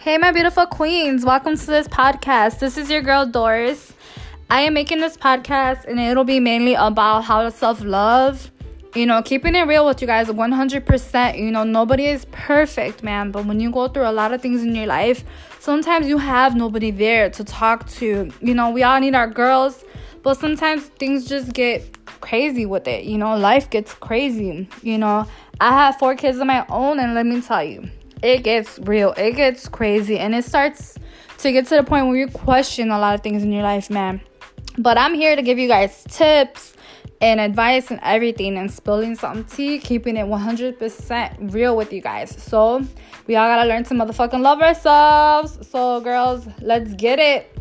Hey, my beautiful queens, welcome to this podcast. This is your girl Doris. I am making this podcast and it'll be mainly about how to self love. You know, keeping it real with you guys 100%. You know, nobody is perfect, man. But when you go through a lot of things in your life, sometimes you have nobody there to talk to. You know, we all need our girls, but sometimes things just get crazy with it. You know, life gets crazy. You know, I have four kids of my own, and let me tell you, it gets real, it gets crazy, and it starts to get to the point where you question a lot of things in your life, man. But I'm here to give you guys tips and advice and everything and spilling some tea, keeping it 100% real with you guys. So, we all gotta learn to motherfucking love ourselves. So, girls, let's get it.